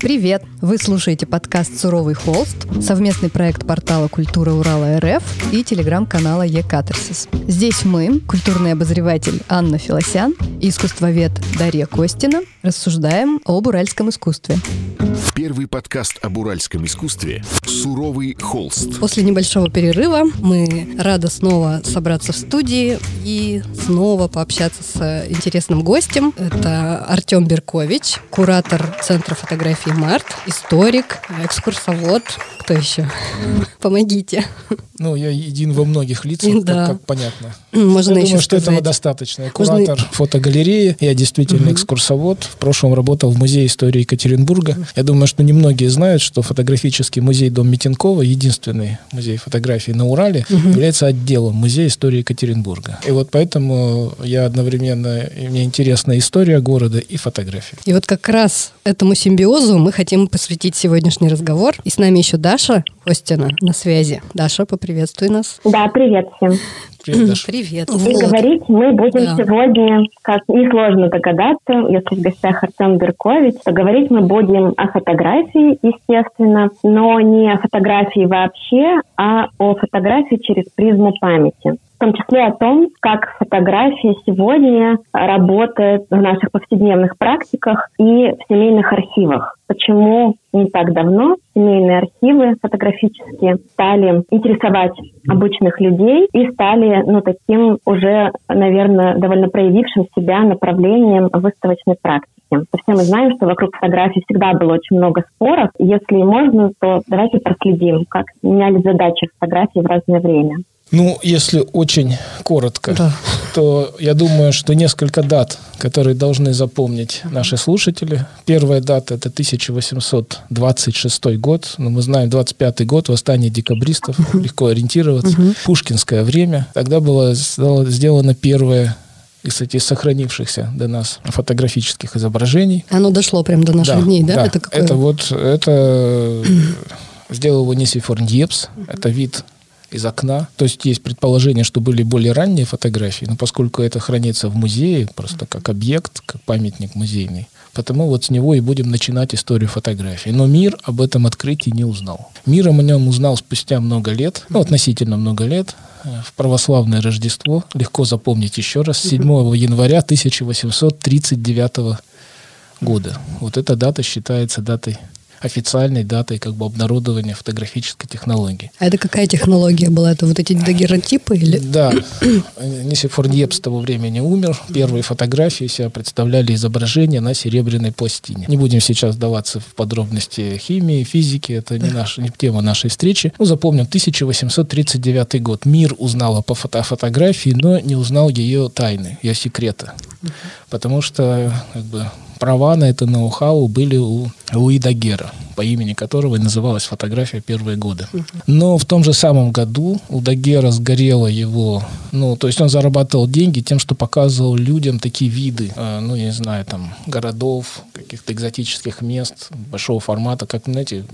Привет! Вы слушаете подкаст «Суровый холст», совместный проект портала «Культура Урала РФ» и телеграм-канала «Екатарсис». Здесь мы, культурный обозреватель Анна Филосян и искусствовед Дарья Костина, рассуждаем об уральском искусстве. Первый подкаст об уральском искусстве «Суровый холст». После небольшого перерыва мы рады снова собраться в студии и снова пообщаться с интересным гостем. Это Артем Беркович, куратор Центра фотографии «Март», историк, экскурсовод. Кто еще? Помогите. Ну, я един во многих лицах, Да. как, как понятно. Можно я еще думаю, что сказать. этого достаточно. Я Можно- куратор фотогалереи, я действительно экскурсовод. В прошлом работал в Музее истории Екатеринбурга. Я думаю, что немногие знают, что фотографический музей Дом Митинкова, единственный музей фотографии на Урале, является отделом Музея истории Екатеринбурга. И вот поэтому я одновременно, и мне интересна история города и фотография. И вот как раз этому симбиозу мы хотим посвятить сегодняшний разговор. И с нами еще Даша Костина на связи. Даша, поприветствуй нас. Да, привет всем. Привет, Даша. Привет. И Вот. говорить мы будем Да. сегодня, как несложно догадаться, если в гостях Артем Беркович, то говорить мы будем о фотографии, естественно, но не о фотографии вообще, а о фотографии через призму памяти. В том числе о том, как фотография сегодня работает в наших повседневных практиках и в семейных архивах. Почему не так давно семейные архивы фотографические стали интересовать обычных людей и стали, ну, таким уже, наверное, довольно проявившим себя направлением выставочной практики. Все мы знаем, что вокруг фотографий всегда было очень много споров. Если можно, то давайте проследим, как менялись задачи фотографии в разное время. Ну, если очень коротко, Да. то я думаю, что несколько дат, которые должны запомнить наши слушатели. Первая дата – это 1826 год. Ну, мы знаем, 25 год, восстание декабристов, легко ориентироваться. Пушкинское время. Тогда было сделано- первое из этих сохранившихся до нас фотографических изображений. Оно дошло прям до наших дней, да? Это, какое? вот, это сделал его Нисифор Дьепс. Это вид из окна. То есть есть предположение, что были более ранние фотографии, но поскольку это хранится в музее, просто как объект, как памятник музейный, потому вот с него и будем начинать историю фотографии. Но мир об этом открытии не узнал. Мир о нем узнал спустя много лет, ну, относительно много лет, э, в православное Рождество. Легко запомнить еще раз. 7 января 1839 года. Вот эта дата считается датой официальной датой как бы обнародования фотографической технологии. А это какая технология была? Это вот эти дагеротипы или... Да, Нисифор Дьеп с того времени умер. Первые фотографии себя представляли изображения на серебряной пластине. Не будем сейчас вдаваться в подробности химии, физики, это не, наша, не тема нашей встречи. Ну, запомним, 1839 год. Мир узнал о фото- фотографии, но не узнал ее тайны, ее секреты. Потому что как бы, права на это ноу-хау были у Луи Дагера, по имени которого и называлась фотография первые годы. Но в том же самом году у Дагера сгорело его, ну, то есть он зарабатывал деньги тем, что показывал людям такие виды, э, ну, я не знаю, там, городов, каких-то экзотических мест большого формата, как, знаете,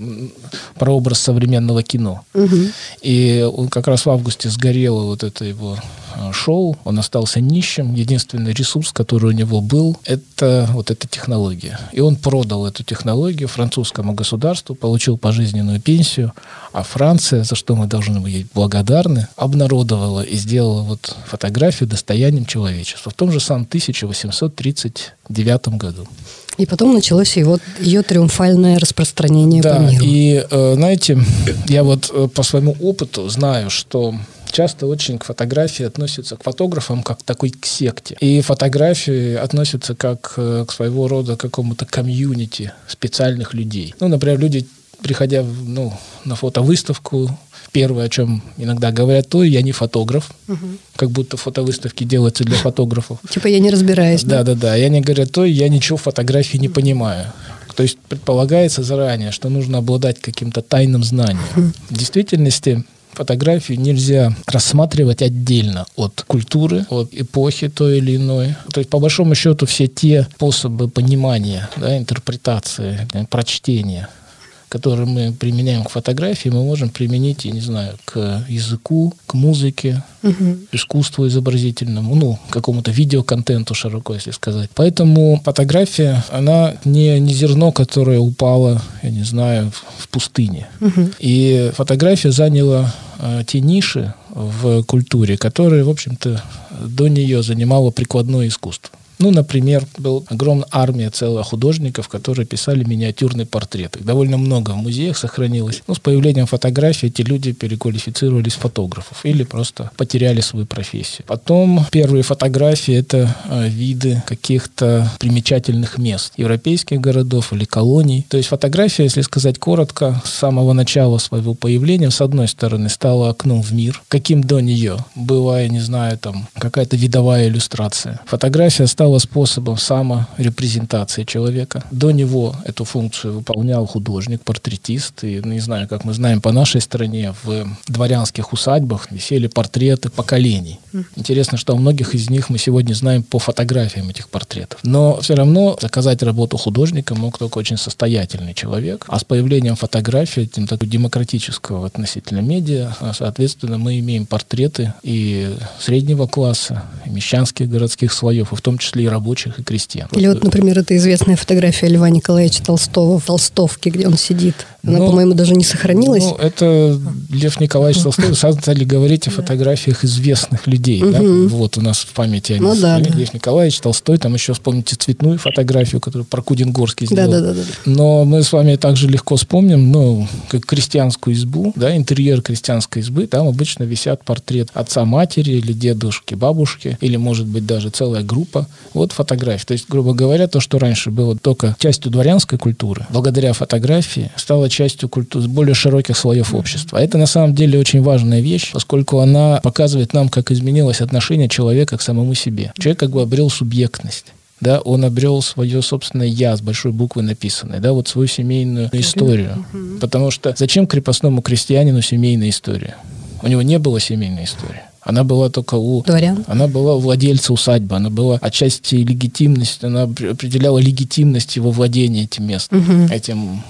прообраз современного кино. И он как раз в августе сгорело вот это его э, шоу, он остался нищим. Единственный ресурс, который у него был, это вот эта технология. И он продал эту технологию французскому государству, получил пожизненную пенсию, а Франция, за что мы должны быть благодарны, обнародовала и сделала вот фотографию достоянием человечества в том же самом 1839 году. И потом началось его, ее триумфальное распространение по Да, миру. и э, знаете, я вот э, по своему опыту знаю, что часто очень к фотографии относятся к фотографам как такой к секте. И фотографии относятся как э, к своего рода какому-то комьюнити специальных людей. Ну, например, люди, приходя ну, на фотовыставку, первое, о чем иногда говорят, то я не фотограф, как будто фотовыставки делаются для фотографов. Типа я не разбираюсь. Да, да, да. И они говорят, то я ничего в фотографии не понимаю. То есть предполагается заранее, что нужно обладать каким-то тайным знанием. В действительности фотографию нельзя рассматривать отдельно от культуры, от эпохи той или иной. То есть, по большому счету, все те способы понимания, да, интерпретации, э, прочтения, которые мы применяем к фотографии, мы можем применить, я не знаю, к языку, к музыке, угу. искусству изобразительному, ну, какому-то видеоконтенту широко, если сказать. Поэтому фотография, она не, не зерно, которое упало, я не знаю, в пустыне. Угу. И фотография заняла э, те ниши в культуре, которые, в общем-то, до нее занимало прикладное искусство. Ну, например, была огромная армия целая художников, которые писали миниатюрные портреты. довольно много в музеях сохранилось. Ну, с появлением фотографий эти люди переквалифицировались в фотографов или просто потеряли свою профессию. Потом первые фотографии — это э, виды каких-то примечательных мест, европейских городов или колоний. То есть фотография, если сказать коротко, с самого начала своего появления, с одной стороны, стала окном в мир, каким до нее была, я не знаю, там, какая-то видовая иллюстрация. Фотография стала стало способом саморепрезентации человека. До него эту функцию выполнял художник, портретист. И, ну, не знаю, как мы знаем, по нашей стране в дворянских усадьбах висели портреты поколений. Интересно, что у многих из них мы сегодня знаем по фотографиям этих портретов. Но все равно заказать работу художника мог только очень состоятельный человек. А с появлением фотографии, тем такого демократического относительно медиа, соответственно, мы имеем портреты и среднего класса, и мещанских городских слоев, и в том числе и рабочих, и крестьян. Или вот, например, это известная фотография Льва Николаевича Толстого в Толстовке, где он сидит. Она, ну, по-моему, даже не сохранилась. Ну, это Лев Николаевич Толстой. Стали говорить о фотографиях известных людей. Да? Вот у нас в памяти они. Ну, да, Лев Николаевич Толстой. Там еще вспомните цветную фотографию, которую Прокудин Горский сделал. Да, да, да, да. Но мы с вами также легко вспомним, ну, как крестьянскую избу, да, интерьер крестьянской избы. Там обычно висят портрет отца, матери или дедушки, бабушки, или, может быть, даже целая группа вот фотографии. То есть, грубо говоря, то, что раньше было только частью дворянской культуры, благодаря фотографии стало частью культуры более широких слоев общества. А это на самом деле очень важная вещь, поскольку она показывает нам, как изменилось отношение человека к самому себе. Человек как бы обрел субъектность да, он обрел свое собственное «я» с большой буквы написанное, да, вот свою семейную историю. Потому что зачем крепостному крестьянину семейная история? У него не было семейной истории. Она была только у... Дворян? Она была у владельца усадьбы. Она была отчасти легитимность, она определяла легитимность его владения этим местом, угу. этим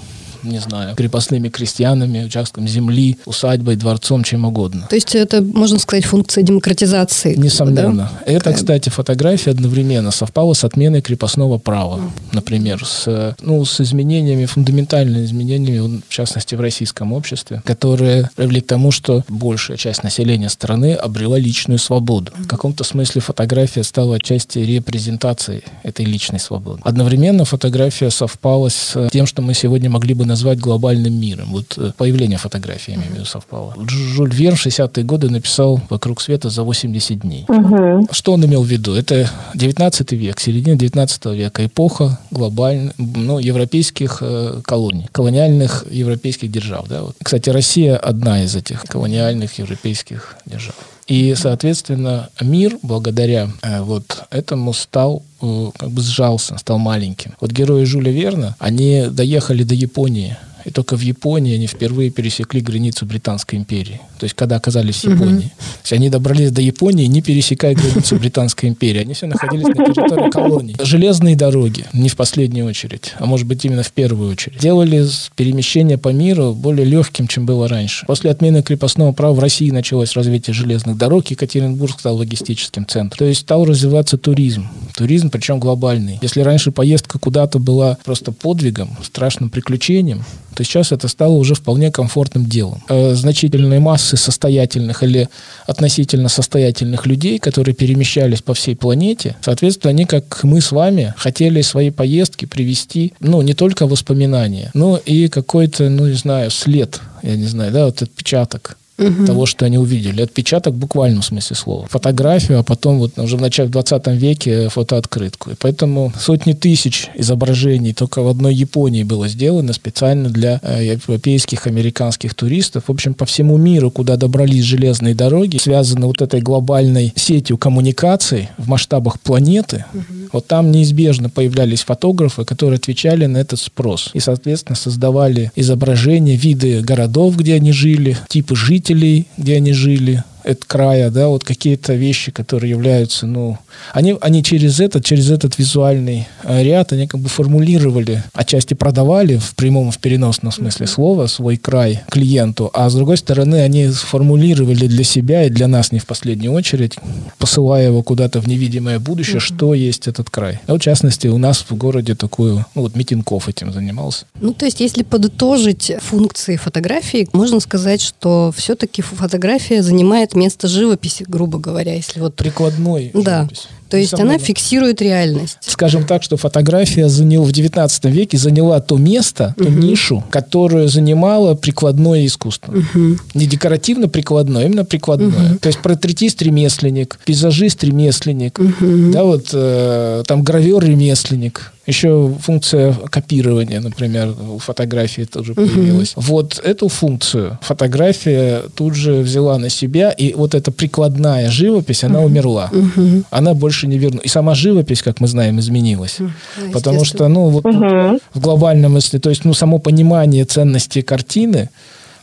не знаю, крепостными крестьянами, участком земли, усадьбой, дворцом, чем угодно. То есть это, можно сказать, функция демократизации? Несомненно. Да? Это, кстати, фотография одновременно совпала с отменой крепостного права, например, с, ну, с изменениями, фундаментальными изменениями, в частности, в российском обществе, которые привели к тому, что большая часть населения страны обрела личную свободу. В каком-то смысле фотография стала частью репрезентации этой личной свободы. Одновременно фотография совпала с тем, что мы сегодня могли бы назвать глобальным миром. Вот э, появление фотографии, я имею в виду, совпало. Жюль Верн в 60-е годы написал «Вокруг света за 80 дней». Угу. Что он имел в виду? Это 19 век, середина 19 века, эпоха глобальных, ну, европейских э, колоний, колониальных европейских держав. Да? Вот. Кстати, Россия одна из этих колониальных европейских держав. И, соответственно, мир благодаря э, вот этому стал э, как бы сжался, стал маленьким. Вот герои Жюля Верна, они доехали до Японии и только в Японии они впервые пересекли границу Британской империи. То есть, когда оказались в Японии. То есть, они добрались до Японии, не пересекая границу Британской империи. Они все находились на территории колонии. Железные дороги, не в последнюю очередь, а может быть именно в первую очередь, делали перемещение по миру более легким, чем было раньше. После отмены крепостного права в России началось развитие железных дорог, Екатеринбург стал логистическим центром. То есть, стал развиваться туризм. Туризм, причем глобальный. Если раньше поездка куда-то была просто подвигом, страшным приключением, то сейчас это стало уже вполне комфортным делом. Э, значительные массы состоятельных или относительно состоятельных людей, которые перемещались по всей планете, соответственно, они, как мы с вами, хотели свои поездки привести, ну, не только воспоминания, но и какой-то, ну, не знаю, след, я не знаю, да, вот отпечаток угу. того, что они увидели. Отпечаток в буквальном смысле слова. Фотографию, а потом вот уже в начале 20 веке фотооткрытку. И поэтому сотни тысяч изображений только в одной Японии было сделано специально для э, европейских, американских туристов. В общем, по всему миру, куда добрались железные дороги, связаны вот этой глобальной сетью коммуникаций в масштабах планеты, угу. вот там неизбежно появлялись фотографы, которые отвечали на этот спрос. И, соответственно, создавали изображения, виды городов, где они жили, типы жителей, жителей, где они жили, это края, да, вот какие-то вещи, которые являются, ну, они, они через этот, через этот визуальный э, ряд, они как бы формулировали, отчасти продавали в прямом, в переносном смысле слова свой край клиенту, а с другой стороны, они сформулировали для себя и для нас не в последнюю очередь, посылая его куда-то в невидимое будущее, mm-hmm. что есть этот край. А в частности, у нас в городе такую, ну вот Митинков этим занимался. Ну, то есть, если подытожить функции фотографии, можно сказать, что все-таки фотография занимает место живописи, грубо говоря, если вот... Прикладной да. живопись. То есть она фиксирует реальность. Скажем так, что фотография заняла, в 19 веке заняла то место, ту угу. нишу, которую занимало прикладное искусство. Угу. Не декоративно-прикладное, а именно прикладное. Угу. То есть портретист-ремесленник, пейзажист-ремесленник, угу. да, вот э, там гравер-ремесленник, еще функция копирования, например, у фотографии тоже появилась. Угу. Вот эту функцию фотография тут же взяла на себя, и вот эта прикладная живопись, она угу. умерла. Угу. Она больше не вернулась. И сама живопись, как мы знаем, изменилась. Угу. Потому что, ну, вот угу. в глобальном смысле, то есть, ну, само понимание ценности картины,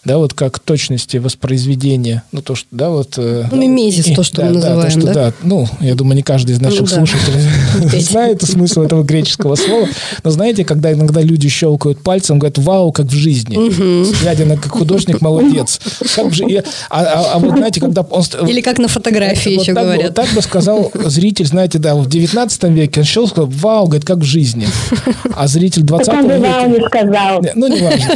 да, вот как точности воспроизведения, ну, то, что, да, вот... Э, ну, мимезис, и, то, что да, мы называем, да? То, что, да? да? Ну, я думаю, не каждый из наших ну, слушателей знает смысл этого греческого слова, но знаете, когда иногда люди щелкают пальцем, говорят, вау, как в жизни, глядя на как художник, молодец. Как жи... а, а, а вот знаете, когда он... Или как на фотографии вот еще так, говорят. Вот так бы сказал зритель, знаете, да, в 19 веке он щелкал, вау, говорит, как в жизни. А зритель 20 века... вау не сказал. Ну, не важно.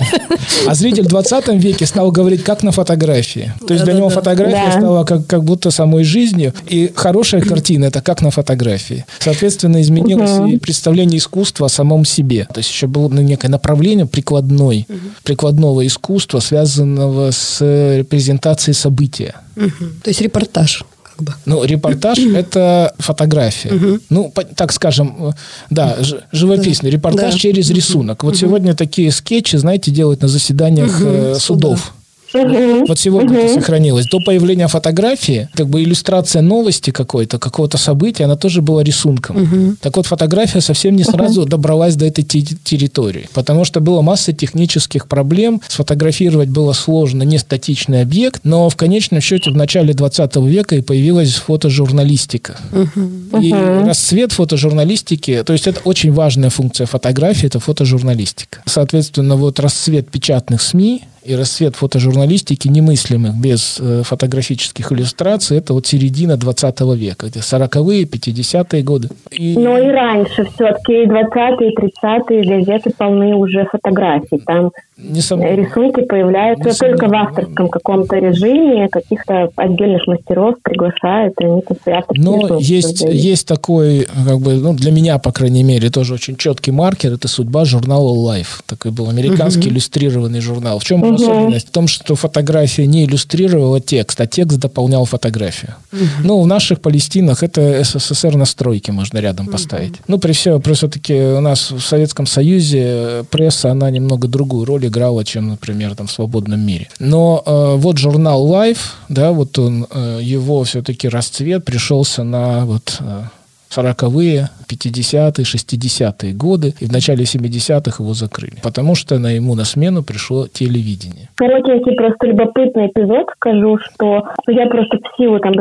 А зритель в 20 веке стал говорить, как на фотографии. То есть да, для да, него да. фотография стала как, как будто самой жизнью, и хорошая картина – это как на фотографии. Соответственно, изменилось угу. и представление искусства о самом себе. То есть еще было некое направление прикладной, угу. прикладного искусства, связанного с репрезентацией события. Угу. То есть репортаж как бы. Ну, репортаж – это фотография. Угу. Ну, так скажем, да, живописный. Да. Репортаж да. через рисунок. Вот угу. сегодня такие скетчи, знаете, делают на заседаниях угу. судов. Угу. Вот сегодня угу. это сохранилось. До появления фотографии, как бы иллюстрация новости какой-то, какого-то события, она тоже была рисунком. Угу. Так вот, фотография совсем не сразу угу. добралась до этой территории, потому что было масса технических проблем. Сфотографировать было сложно, не статичный объект, но в конечном счете в начале 20 века и появилась фотожурналистика. Угу. И расцвет фотожурналистики, то есть это очень важная функция фотографии, это фотожурналистика. Соответственно, вот расцвет печатных СМИ, и расцвет фотожурналистики немыслимых без э, фотографических иллюстраций, это вот середина 20 века, где 40-е, 50-е годы. И... Но и раньше все-таки 20-е, 30-е газеты полны уже фотографий. Там Несомненно. рисунки появляются Несомненно. только в авторском каком-то режиме, каких-то отдельных мастеров приглашают, и они там свои Но есть, есть такой, как бы, ну, для меня, по крайней мере, тоже очень четкий маркер, это судьба журнала Life. Такой был американский угу. иллюстрированный журнал. В чем угу особенность в том, что фотография не иллюстрировала текст, а текст дополнял фотографию. Угу. Ну, в наших Палестинах это СССР на стройке можно рядом поставить. Угу. Ну, при всем, при все-таки у нас в Советском Союзе пресса, она немного другую роль играла, чем, например, там в свободном мире. Но э, вот журнал Life, да, вот он, э, его все-таки расцвет пришелся на вот э, 40-е, 50-е, 60-е годы, и в начале 70-х его закрыли, потому что на ему на смену пришло телевидение. Коротенький, просто любопытный эпизод скажу, что я просто в силу там,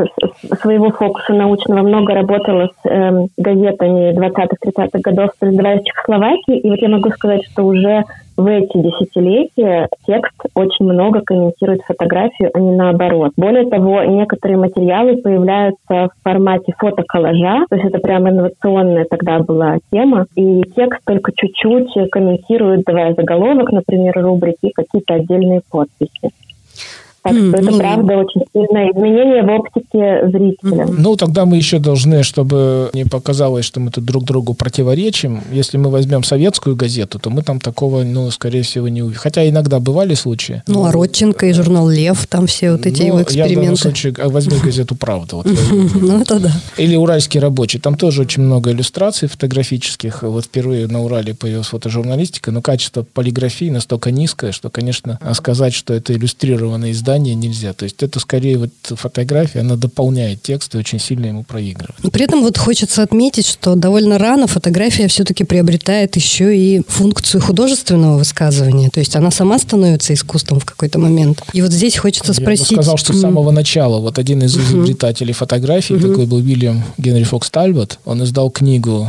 своего фокуса научного много работала с э, газетами 20-30-х годов, создавая Чехословакии, и вот я могу сказать, что уже в эти десятилетия текст очень много комментирует фотографию, а не наоборот. Более того, некоторые материалы появляются в формате фотоколлажа, то есть это прям инновационная тогда была тема, и текст только чуть-чуть комментирует, давая заголовок, например, рубрики, какие-то отдельные подписи. Так что это, ну, правда, очень сильное изменение в оптике зрителя. Ну, тогда мы еще должны, чтобы не показалось, что мы тут друг другу противоречим. Если мы возьмем советскую газету, то мы там такого, ну, скорее всего, не увидим. Хотя иногда бывали случаи. Ну, а Родченко и журнал «Лев», там все вот эти ну, его эксперименты. Я в данном случае а, возьму газету «Правда». Ну, это да. Или «Уральский рабочий». Там тоже очень много иллюстраций фотографических. Вот впервые на Урале появилась фотожурналистика, но качество полиграфии настолько низкое, что, конечно, сказать, что это иллюстрированное издание, задание нельзя. То есть это скорее вот фотография, она дополняет текст и очень сильно ему проигрывает. При этом вот хочется отметить, что довольно рано фотография все-таки приобретает еще и функцию художественного высказывания. То есть она сама становится искусством в какой-то момент. И вот здесь хочется спросить... Я бы сказал, что с самого начала, вот один из изобретателей фотографий, uh-huh. такой был Уильям Генри Фокс Тальбот, он издал книгу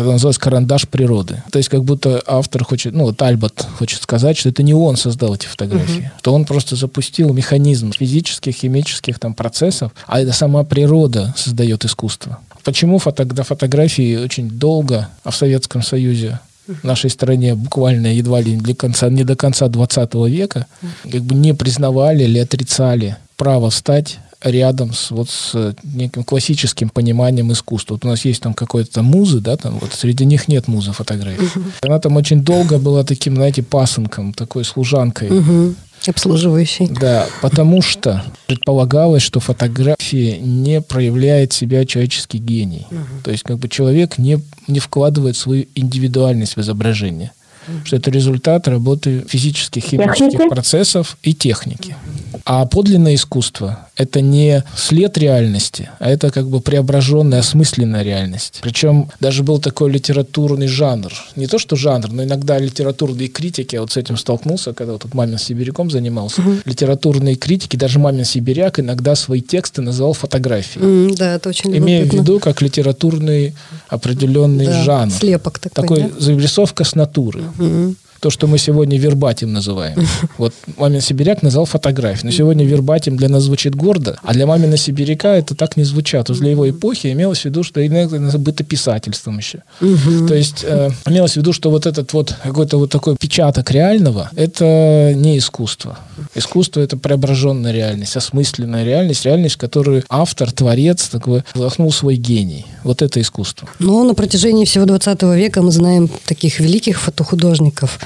которая называлась «Карандаш природы». То есть как будто автор хочет, ну вот Альбот хочет сказать, что это не он создал эти фотографии, uh-huh. что он просто запустил механизм физических, химических там процессов, а это сама природа создает искусство. Почему фото, до фотографии очень долго, а в Советском Союзе в нашей стране буквально едва ли не, конца, не до конца 20 века как бы не признавали или отрицали право встать рядом с вот с неким классическим пониманием искусства. Вот у нас есть там какой-то музы, да, там вот среди них нет музы фотографий. Угу. Она там очень долго была таким, знаете, пасынком, такой служанкой. Угу. Обслуживающий. Да, потому что предполагалось, что фотография не проявляет себя человеческий гений. Угу. То есть как бы человек не, не вкладывает свою индивидуальность в изображение. Угу. Что это результат работы физических, химических процессов и техники. А подлинное искусство – это не след реальности, а это как бы преображенная, осмысленная реальность. Причем даже был такой литературный жанр. Не то, что жанр, но иногда литературные критики, я вот с этим столкнулся, когда вот Мамин Сибиряком занимался. Угу. Литературные критики, даже Мамин Сибиряк иногда свои тексты называл фотографией. Да, это очень Имея в виду как литературный определенный да, жанр. Слепок такой, Такой да? зарисовка с натуры. Угу то, что мы сегодня вербатим называем. Вот Мамин Сибиряк назвал фотографию. Но сегодня вербатим для нас звучит гордо, а для Мамина Сибиряка это так не звучат. То есть для его эпохи имелось в виду, что иногда бытописательством еще. То есть э, имелось в виду, что вот этот вот какой-то вот такой печаток реального, это не искусство. Искусство — это преображенная реальность, осмысленная реальность, реальность, которую автор, творец такой вдохнул свой гений. Вот это искусство. Ну, на протяжении всего 20 века мы знаем таких великих фотохудожников,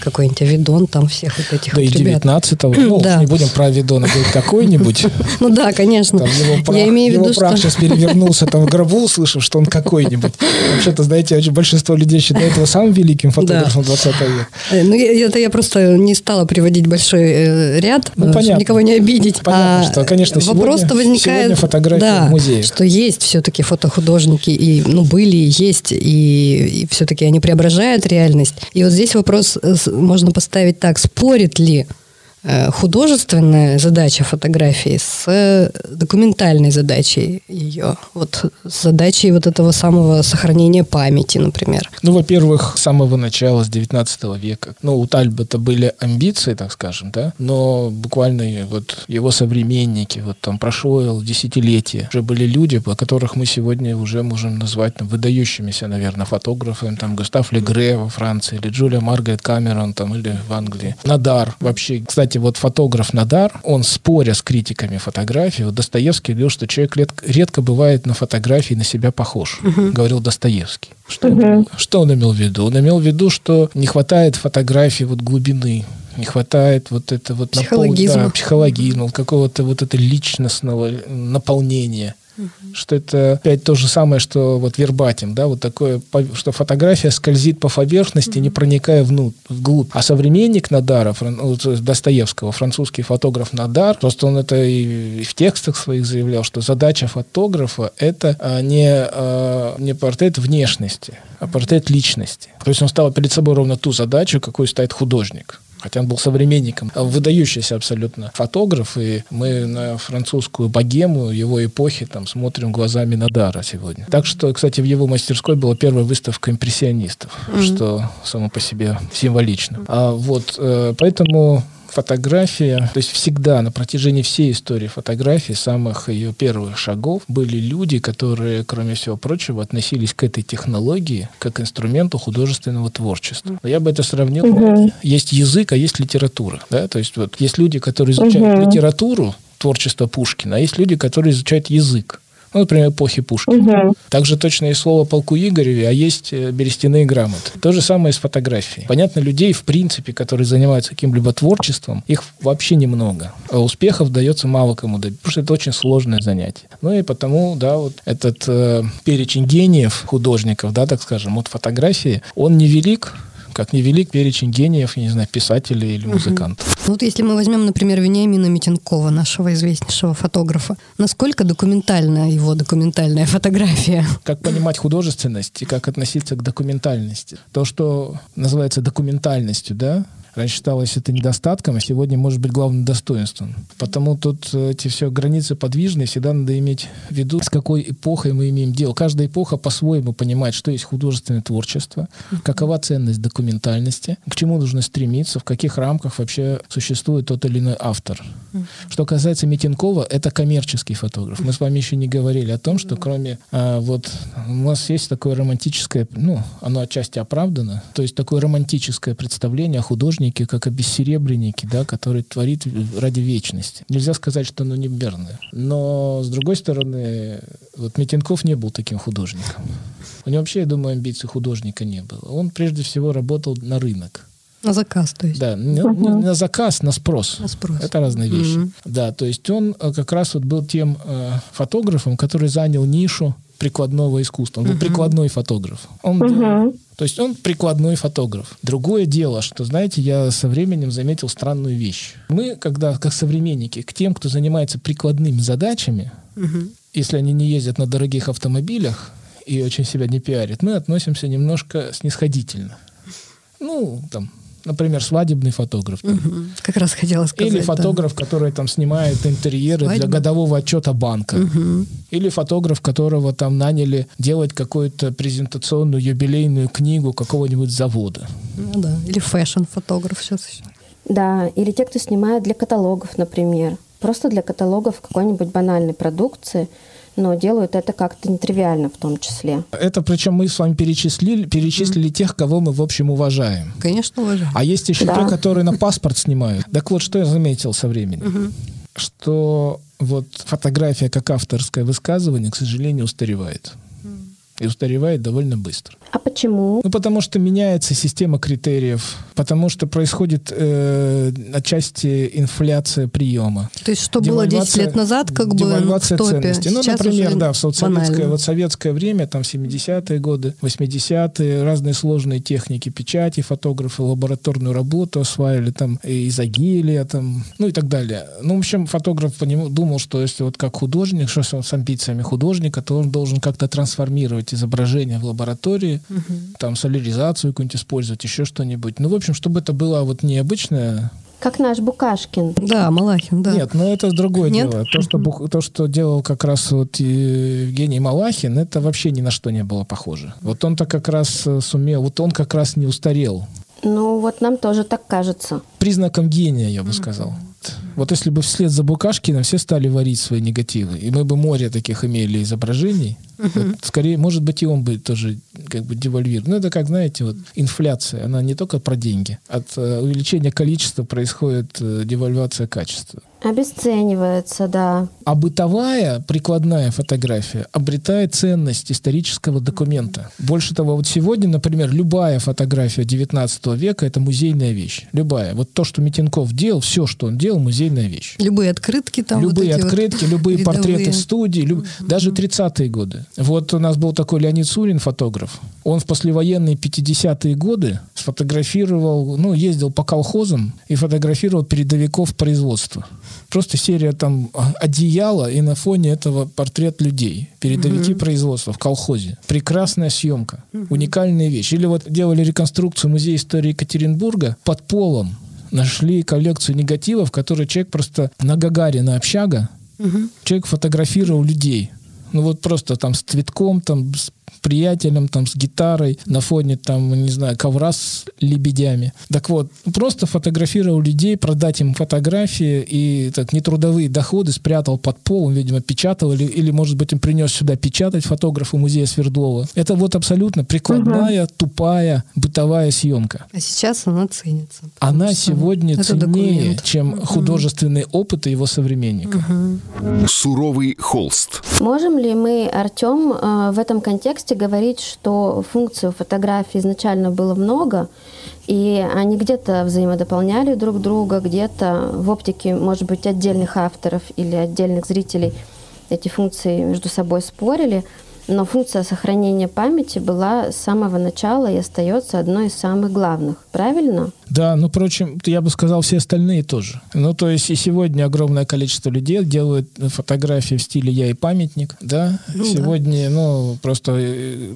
какой-нибудь Авидон, там всех вот этих да вот и 19-го. Ну, да. не будем про Авидона говорить какой-нибудь. Ну да, конечно. Там его прах, Я имею в виду, прах что... сейчас перевернулся там в гробу, услышав, что он какой-нибудь. Вообще-то, знаете, очень большинство людей считает его самым великим фотографом да. 20 века. Э, ну, это я просто не стала приводить большой э, ряд, ну, понятно. чтобы никого не обидеть. Понятно, а что, конечно, вопрос сегодня, возникает, сегодня фотография да, в музее. что есть все-таки фотохудожники, и, ну, были, есть, и, и все-таки они преображают реальность. И вот здесь вопрос э, можно поставить так, спорит ли художественная задача фотографии с э, документальной задачей ее. Вот с задачей вот этого самого сохранения памяти, например. Ну, во-первых, с самого начала, с 19 века. Ну, у Тальбота были амбиции, так скажем, да, но буквально вот его современники, вот там прошло десятилетие, уже были люди, по которых мы сегодня уже можем назвать там, выдающимися, наверное, фотографами, там Густав Легре во Франции, или Джулия Маргарет Камерон, там, или в Англии. Надар вообще, кстати, кстати, вот фотограф Надар, он споря с критиками фотографии, вот Достоевский говорил, что человек редко, редко бывает на фотографии на себя похож, uh-huh. говорил Достоевский. Что, uh-huh. что он имел в виду? Он имел в виду, что не хватает фотографии вот глубины, не хватает вот это вот психологизма, напол... да, психологизма какого-то вот это личностного наполнения. Что это опять то же самое, что вот вербатим, да, вот такое, что фотография скользит по поверхности, не проникая внутрь, вглубь. А современник Надара, фран, Достоевского, французский фотограф Надар, просто он это и в текстах своих заявлял, что задача фотографа это а, не, а, не портрет внешности, а портрет личности. То есть он ставил перед собой ровно ту задачу, какую ставит художник хотя он был современником, выдающийся абсолютно фотограф, и мы на французскую богему его эпохи там смотрим глазами Надара сегодня. Так что, кстати, в его мастерской была первая выставка импрессионистов, mm-hmm. что само по себе символично. А вот э, поэтому фотография, то есть всегда на протяжении всей истории фотографии, самых ее первых шагов, были люди, которые, кроме всего прочего, относились к этой технологии как инструменту художественного творчества. Но я бы это сравнил. Угу. Есть язык, а есть литература. Да? То есть вот есть люди, которые изучают угу. литературу, творчество Пушкина, а есть люди, которые изучают язык. Ну, например, эпохи Пушкина. Угу. Также точно есть слово полку Игореве, а есть э, берестяные грамоты. То же самое с фотографией. Понятно, людей, в принципе, которые занимаются каким-либо творчеством, их вообще немного. А успехов дается мало кому, потому что это очень сложное занятие. Ну и потому, да, вот этот э, перечень гениев художников, да, так скажем, от фотографии, он невелик, как невелик перечень гениев, не знаю, писателей или музыкантов. Ну вот если мы возьмем, например, Вениамина Митенкова, нашего известнейшего фотографа, насколько документальна его документальная фотография? Как понимать художественность и как относиться к документальности? То, что называется документальностью, да, Раньше считалось это недостатком, а сегодня может быть главным достоинством. Потому тут эти все границы подвижны, всегда надо иметь в виду, с какой эпохой мы имеем дело. Каждая эпоха по-своему понимает, что есть художественное творчество, какова ценность документальности, к чему нужно стремиться, в каких рамках вообще существует тот или иной автор. Что касается Митинкова, это коммерческий фотограф. Мы с вами еще не говорили о том, что кроме а, вот у нас есть такое романтическое, ну, оно отчасти оправдано, то есть такое романтическое представление о художнике, художники, как обессеребренники, да, который творит ради вечности. Нельзя сказать, что оно не верное. Но, с другой стороны, вот Митенков не был таким художником. У него вообще, я думаю, амбиций художника не было. Он прежде всего работал на рынок. На заказ, то есть. Да, не, не на заказ, на спрос. На спрос. Это разные вещи. Мгм. Да, то есть он э, как раз вот был тем э, фотографом, который занял нишу прикладного искусства. Он был прикладной фотограф. Он делал- то есть он прикладной фотограф. Другое дело, что, знаете, я со временем заметил странную вещь. Мы, когда, как современники, к тем, кто занимается прикладными задачами, Мгм. если они не ездят на дорогих автомобилях и очень себя не пиарят, мы относимся немножко снисходительно. Ну, там, например, свадебный фотограф. там, Мгм. Как раз хотела сказать. или да. фотограф, который там снимает интерьеры для Свадьбы. годового отчета банка. Мгм. Или фотограф, которого там наняли делать какую-то презентационную юбилейную книгу какого-нибудь завода. Ну да. Или фэшн-фотограф сейчас еще. Да, или те, кто снимает для каталогов, например. Просто для каталогов какой-нибудь банальной продукции, но делают это как-то нетривиально в том числе. Это причем мы с вами перечислили, перечислили тех, кого мы, в общем, уважаем. Конечно, уважаю. А есть еще Да. те, которые на паспорт снимают. Так вот, что я заметил со временем? Что вот фотография как авторское высказывание, к сожалению, устаревает. И устаревает довольно быстро. А почему? Ну, потому что меняется система критериев, потому что происходит э, отчасти инфляция приема. То есть, что было 10 лет назад, как бы ну, в девальвация топе, ценностей. Ну, сейчас например, уже да, в советское, банально. вот советское время, там 70-е годы, 80-е, разные сложные техники печати, фотографы лабораторную работу осваивали, там, и изогелия, там, ну и так далее. Ну, в общем, фотограф поним- думал, что если вот как художник, что он с амбициями художника, то он должен как-то трансформировать изображение в лаборатории, там, соляризацию какую-нибудь использовать, еще что-нибудь. Ну, в общем, чтобы это было вот необычное, Как наш Букашкин. Да, Малахин, да. нет, но это другое Нет? дело. То что, Бух- то, что делал как раз вот э, Евгений Малахин, это вообще ни на что не было похоже. Вот он-то как раз э, сумел, вот он как раз не устарел. Ну, вот нам тоже так кажется. Признаком гения, я бы сказал. Вот если бы вслед за Букашкиным все стали варить свои негативы, и мы бы море таких имели изображений, вот скорее, может быть, и он бы тоже как бы девальвирован. Ну, это как, знаете, вот инфляция, она не только про деньги. От э, увеличения количества происходит э, девальвация качества. Обесценивается, да. А бытовая прикладная фотография обретает ценность исторического документа. Больше того, вот сегодня, например, любая фотография 19 века – это музейная вещь. Любая. Вот то, что Митенков делал, все, что он делал, музейная вещь. Любые открытки там. вот любые вот открытки, любые видовые. портреты в студии, люб- даже 30-е годы. Вот у нас был такой Леонид Сурин, фотограф. Он в послевоенные 50-е годы сфотографировал, ну, ездил по колхозам и фотографировал передовиков производства. Просто серия там одеяла, и на фоне этого портрет людей. Передовики производства в колхозе. Прекрасная съемка. Уникальная вещь. Или вот делали реконструкцию музея истории Екатеринбурга под полом. Нашли коллекцию негативов, которые человек просто на Гагарина общага, человек фотографировал людей. Ну вот просто там с цветком, там с приятелем, там с гитарой, на фоне там, не знаю, ковра с лебедями. Так вот, просто фотографировал людей, продать им фотографии и так нетрудовые доходы спрятал под пол, он, видимо, печатал или, или может быть, он принес сюда печатать фотографу музея Свердлова. Это вот абсолютно прикладная, тупая, бытовая съемка. А сейчас она ценится. Она сегодня это ценнее, документ. чем художественный опыт его современника. Суровый холст. Можем ли мы, Артем, э, в этом контексте говорить, что функций у фотографии изначально было много, и они где-то взаимодополняли друг друга, где-то в оптике, может быть, отдельных авторов или отдельных зрителей эти функции между собой спорили, Но функция сохранения памяти была с самого начала и остается одной из самых главных. Правильно? Да, ну, впрочем, я бы сказал, все остальные тоже. Ну, то есть и сегодня огромное количество людей делают фотографии в стиле «я и памятник», да? Ну, сегодня, ну, просто э,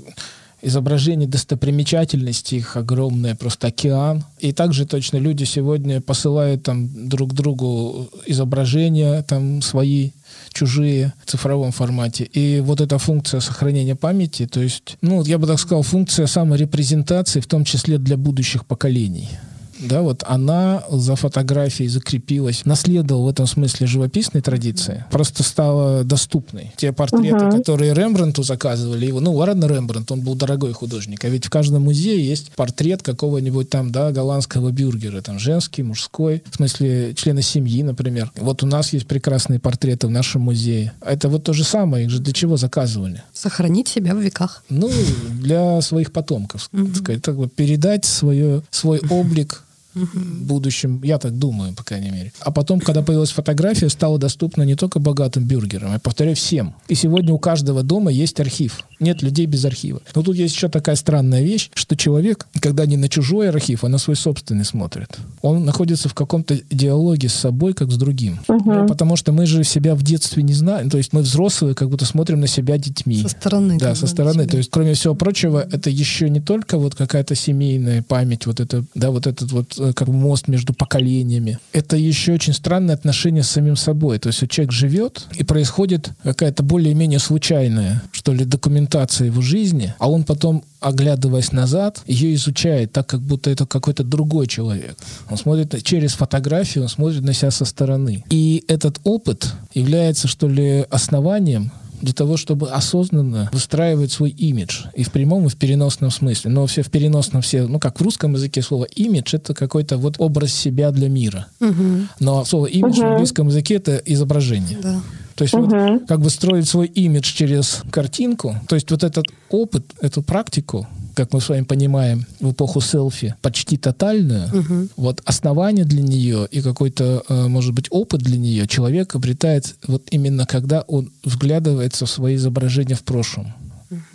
изображение достопримечательностей их огромное, просто океан. И также точно люди сегодня посылают там друг другу изображения там свои чужие в цифровом формате. И вот эта функция сохранения памяти, то есть, ну, я бы так сказал, функция саморепрезентации, в том числе для будущих поколений да, вот она за фотографией закрепилась, наследовала в этом смысле живописной традиции, просто стала доступной. Те портреты, uh-huh. которые Рембрандту заказывали, его, ну, ладно, Рембрандт, он был дорогой художник, а ведь в каждом музее есть портрет какого-нибудь там, да, голландского бюргера, там, женский, мужской, в смысле члена семьи, например. Вот у нас есть прекрасные портреты в нашем музее. Это вот то же самое, их же для чего заказывали? Сохранить себя в веках. Ну, для своих потомков, так сказать, так вот, передать свое, свой облик в будущем, я так думаю, по крайней мере. А потом, когда появилась фотография, стала доступна не только богатым бюргерам, я повторяю, всем. И сегодня у каждого дома есть архив. Нет людей без архива. Но тут есть еще такая странная вещь, что человек, когда не на чужой архив, а на свой собственный смотрит, он находится в каком-то диалоге с собой, как с другим. Угу. Потому что мы же себя в детстве не знаем. То есть мы взрослые как будто смотрим на себя детьми. Со стороны. Да, со стороны. себя. То есть, кроме всего прочего, это еще не только вот какая-то семейная память, вот это, да, вот этот вот как бы мост между поколениями. Это еще очень странное отношение с самим собой. То есть человек живет, и происходит какая-то более-менее случайная, что ли, документация его жизни, а он потом, оглядываясь назад, ее изучает так, как будто это какой-то другой человек. Он смотрит через фотографию, он смотрит на себя со стороны. И этот опыт является, что ли, основанием для того, чтобы осознанно выстраивать свой имидж. И в прямом, и в переносном смысле. Но все в переносном все, ну как в русском языке слово имидж это какой-то вот образ себя для мира. Мгм. Но слово имидж в Мгм. английском языке это изображение. Да. То есть вот как бы строить свой имидж через картинку. То есть вот этот опыт, эту практику, как мы с вами понимаем, в эпоху селфи, почти тотальную, Мгм. вот основание для нее и какой-то, э, может быть, опыт для нее человек обретает вот именно когда он вглядывается в свои изображения в прошлом,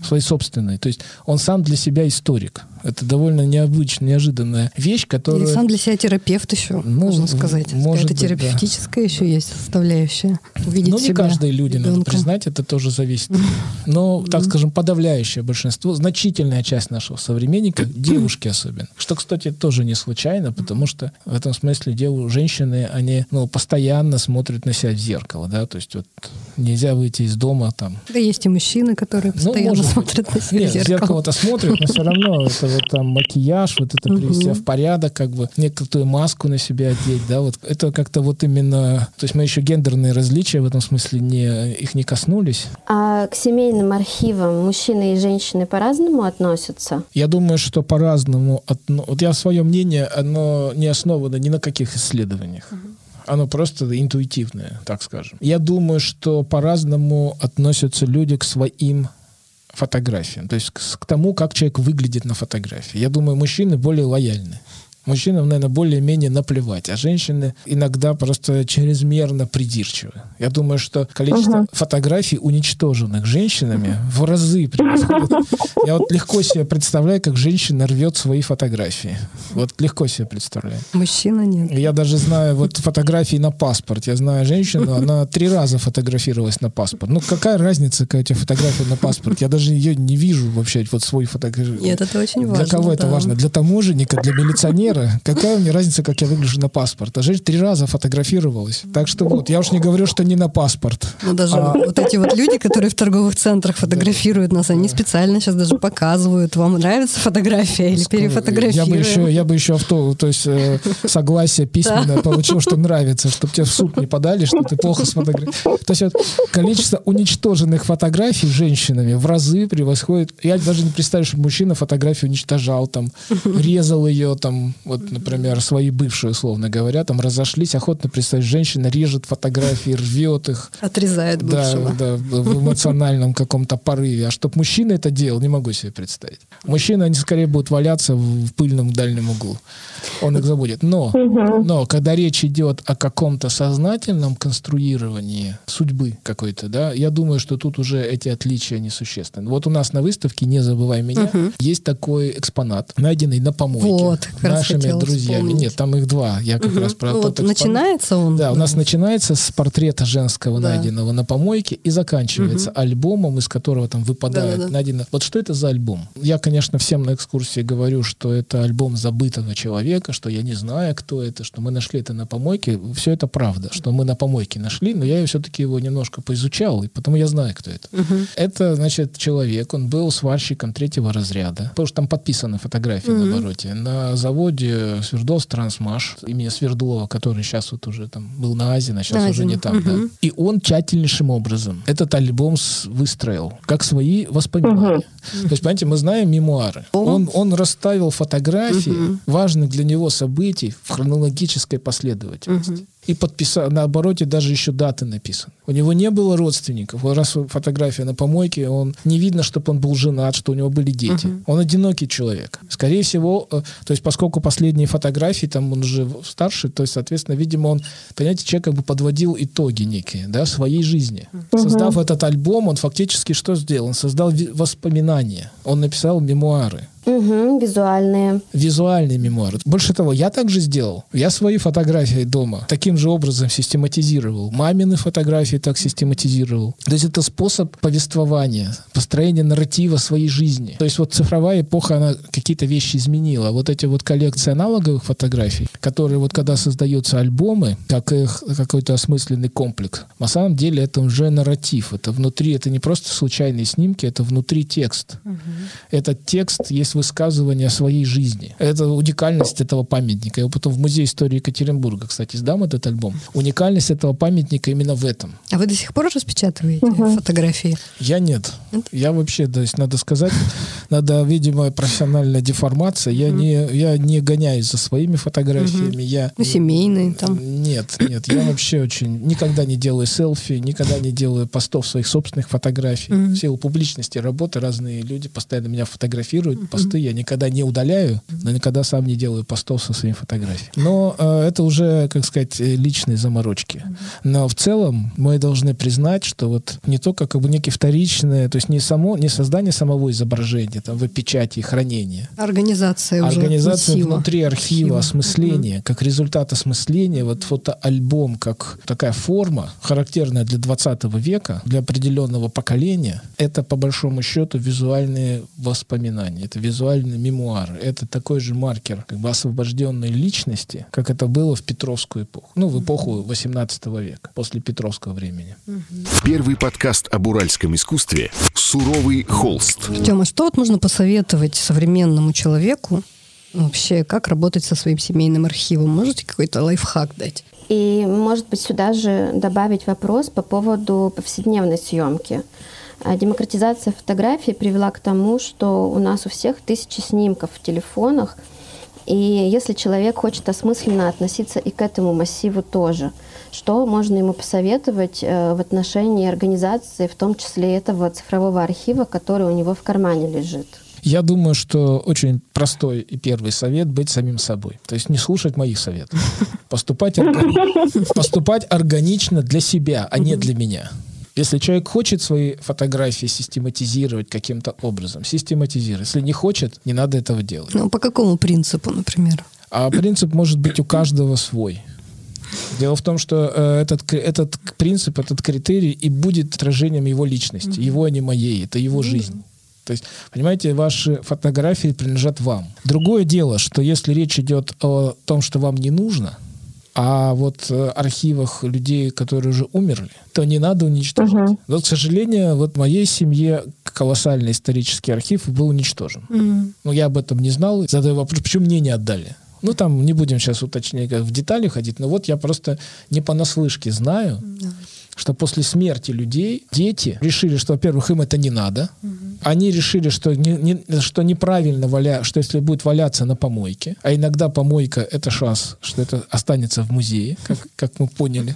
в свои собственные. То есть он сам для себя историк. Это довольно необычная, неожиданная вещь, И которая... сам для себя терапевт еще, Ну, можно сказать. может Это быть, да. терапевтическая еще есть составляющая. Увидеть Ну, не себя каждые люди, надо ребенком. признать, это тоже зависит. Но, так скажем, подавляющее большинство, значительная часть нашего современника, девушки особенно. Что, кстати, тоже не случайно, потому что в этом смысле деву, женщины, они ну, постоянно смотрят на себя в зеркало, да, то есть вот нельзя выйти из дома там. Да есть и мужчины, которые Ну, постоянно может быть. смотрят на себя Нет, в в зеркало. зеркало-то смотрят, но все равно это вот там макияж, вот это привести себя в порядок, как бы некоторую маску на себя одеть, да, вот это как-то вот именно, то есть мы еще гендерные различия в этом смысле не, их не коснулись. А к семейным архивам мужчины и женщины по-разному относятся? Я думаю, что по-разному. Вот я свое мнение, оно не основано ни на каких исследованиях. Оно просто интуитивное, так скажем. Я думаю, что по-разному относятся люди к своим фотографиям. То есть к, к тому, как человек выглядит на фотографии. Я думаю, мужчины более лояльны. Мужчинам, наверное, более-менее наплевать, а женщины иногда просто чрезмерно придирчивы. Я думаю, что количество фотографий, уничтоженных женщинами, в разы превосходит. Я вот легко себе представляю, как женщина рвет свои фотографии. Вот легко себе представляю. Мужчина нет. Я даже знаю вот фотографии на паспорт. Я знаю женщину, она три раза фотографировалась на паспорт. Ну, какая разница, какая у тебя фотография на паспорт? Я даже ее не вижу вообще, вот свой фотографию. Нет, это очень важно. Для кого это да. важно? Для таможенника, для милиционера? Какая мне разница, как я выгляжу на паспорт? А женщина три раза фотографировалась. Так что вот, я уж не говорю, что не на паспорт. Ну, даже А- вот эти вот люди, которые в торговых центрах фотографируют нас, они специально сейчас даже показывают, вам нравится фотография или Я бы перефотографируем. еще, я бы еще авто, то есть э, согласие письменное получил, что нравится, чтобы тебе в суд не подали, что ты плохо сфотографировал. То есть вот количество уничтоженных фотографий женщинами в разы превосходит. Я даже не представляю, что мужчина фотографию уничтожал, там, резал ее, там, Вот, например, свои бывшие, условно говоря, там разошлись, охотно представить, женщина режет фотографии, рвет их. Отрезает бывшего. Да, да, в эмоциональном каком-то порыве. А чтоб мужчина это делал, не могу себе представить. Мужчины, они скорее будут валяться в пыльном дальнем углу. Он их забудет. Но, но когда речь идет о каком-то сознательном конструировании судьбы какой-то, да, я думаю, что тут уже эти отличия несущественны. Вот у нас на выставке «Не забывай меня» есть такой экспонат, найденный на помойке Вот, нашими друзьями. вспомнить. Нет, там их два. Я как раз про Ну, тот вот экспонат. начинается он. Да, у нас начинается с портрета женского, Да. найденного на помойке, и заканчивается альбомом, из которого там выпадает Да-да-да. найдено. Вот что это за альбом? Я, конечно, всем на экскурсии говорю, что это альбом забытого человека, что я не знаю, кто это, что мы нашли это на помойке. Все это правда, что мы на помойке нашли, но я все-таки его немножко поизучал, и потому я знаю, кто это. Это, значит, человек, он был сварщиком третьего разряда, потому что там подписаны фотографии на обороте. На заводе Свердловск Трансмаш имени Свердлова, который сейчас вот уже там был на Азино, сейчас На уже не Азино, там. да. И он тщательнейшим образом этот альбом выстроил, как свои воспоминания. То есть, понимаете, мы знаем мемуары. Он, он расставил фотографии важных для него событий в хронологической последовательности. И подписал, на обороте даже еще даты написаны. У него не было родственников. Раз фотография на помойке, он не видно, чтобы он был женат, что у него были дети. Он одинокий человек. Скорее всего, э, то есть поскольку последние фотографии, там он уже старше, то есть, соответственно, видимо, он, понимаете, человек как бы подводил итоги некие, да, своей жизни. Создав этот альбом, он фактически что сделал? Он создал воспоминания. Он написал мемуары Мгм, визуальные. визуальные мемуары. Больше того, я также сделал. Я свои фотографии дома таким же образом систематизировал. Мамины фотографии так систематизировал. То есть это способ повествования, построения нарратива своей жизни. То есть вот цифровая эпоха, она какие-то вещи изменила. Вот эти вот коллекции аналоговых фотографий, которые вот когда создаются альбомы, как их какой-то осмысленный комплекс, на самом деле это уже нарратив. Это внутри, это не просто случайные снимки, это внутри текст. Этот текст есть высказывание о своей жизни. Это уникальность этого памятника. Я потом в Музее истории Екатеринбурга, кстати, сдам этот альбом. Уникальность этого памятника именно в этом. А вы до сих пор распечатываете фотографии? Я нет. Я вообще, то есть надо сказать, надо, видимо, профессиональная деформация. Я не, я не гоняюсь за своими фотографиями. Я Ну, семейные там. нет, нет, я вообще очень никогда не делаю селфи, никогда не делаю постов своих собственных фотографий. В силу публичности работы разные люди постоянно меня фотографируют, посты я никогда не удаляю, но никогда сам не делаю постов со своими фотографиями. Но э, это уже, как сказать, э, личные заморочки. Но в целом мы должны признать, что вот не только как бы некие вторичные, то есть не само, не создание самого изображения, там, в печати и хранение, Организация уже. Организация массива. внутри архива, Архива. осмысление, как результат осмысления, вот фотоальбом как такая форма, характерная для 20 века, для определенного поколения, это по большому счету визуальные воспоминания, это визуальные мемуары, это такой же маркер как бы освобожденной личности, как это было в Петровскую эпоху, ну, в эпоху 18 века, после Петровского времени. Первый подкаст об уральском искусстве «Суровый холст». Тема, что вот можно посоветовать современному человеку вообще, как работать со своим семейным архивом? Можете какой-то лайфхак дать? И, может быть, сюда же добавить вопрос по поводу повседневной съемки. А Демократизация фотографий привела к тому, что у нас у всех тысячи снимков в телефонах, и если человек хочет осмысленно относиться и к этому массиву тоже, что можно ему посоветовать э, в отношении организации, в том числе этого цифрового архива, который у него в кармане лежит? Я думаю, что очень простой и первый совет быть самим собой. То есть не слушать моих советов. Поступать органично для себя, а не для меня. Если человек хочет свои фотографии систематизировать каким-то образом, систематизировать. Если не хочет, не надо этого делать. Ну, по какому принципу, например? А принцип может быть у каждого свой. Дело в том, что э, этот, этот принцип, этот критерий и будет отражением его личности, его, а не моей. Это его жизнь. То есть, понимаете, ваши фотографии принадлежат вам. Другое дело, что если речь идет о том, что вам не нужно, а вот э, архивах людей, которые уже умерли, то не надо уничтожать. Но, к сожалению, вот в моей семье колоссальный исторический архив был уничтожен. Ну, я об этом не знал. Задаю вопрос, почему мне не отдали? Ну, там не будем сейчас уточнять как в детали ходить, но вот я просто не понаслышке знаю, что после смерти людей дети решили, что, во-первых, им это не надо. Они решили, что, не, не- что неправильно валя, что если будет валяться на помойке, а иногда помойка это шанс, что это останется в музее, как, как мы поняли.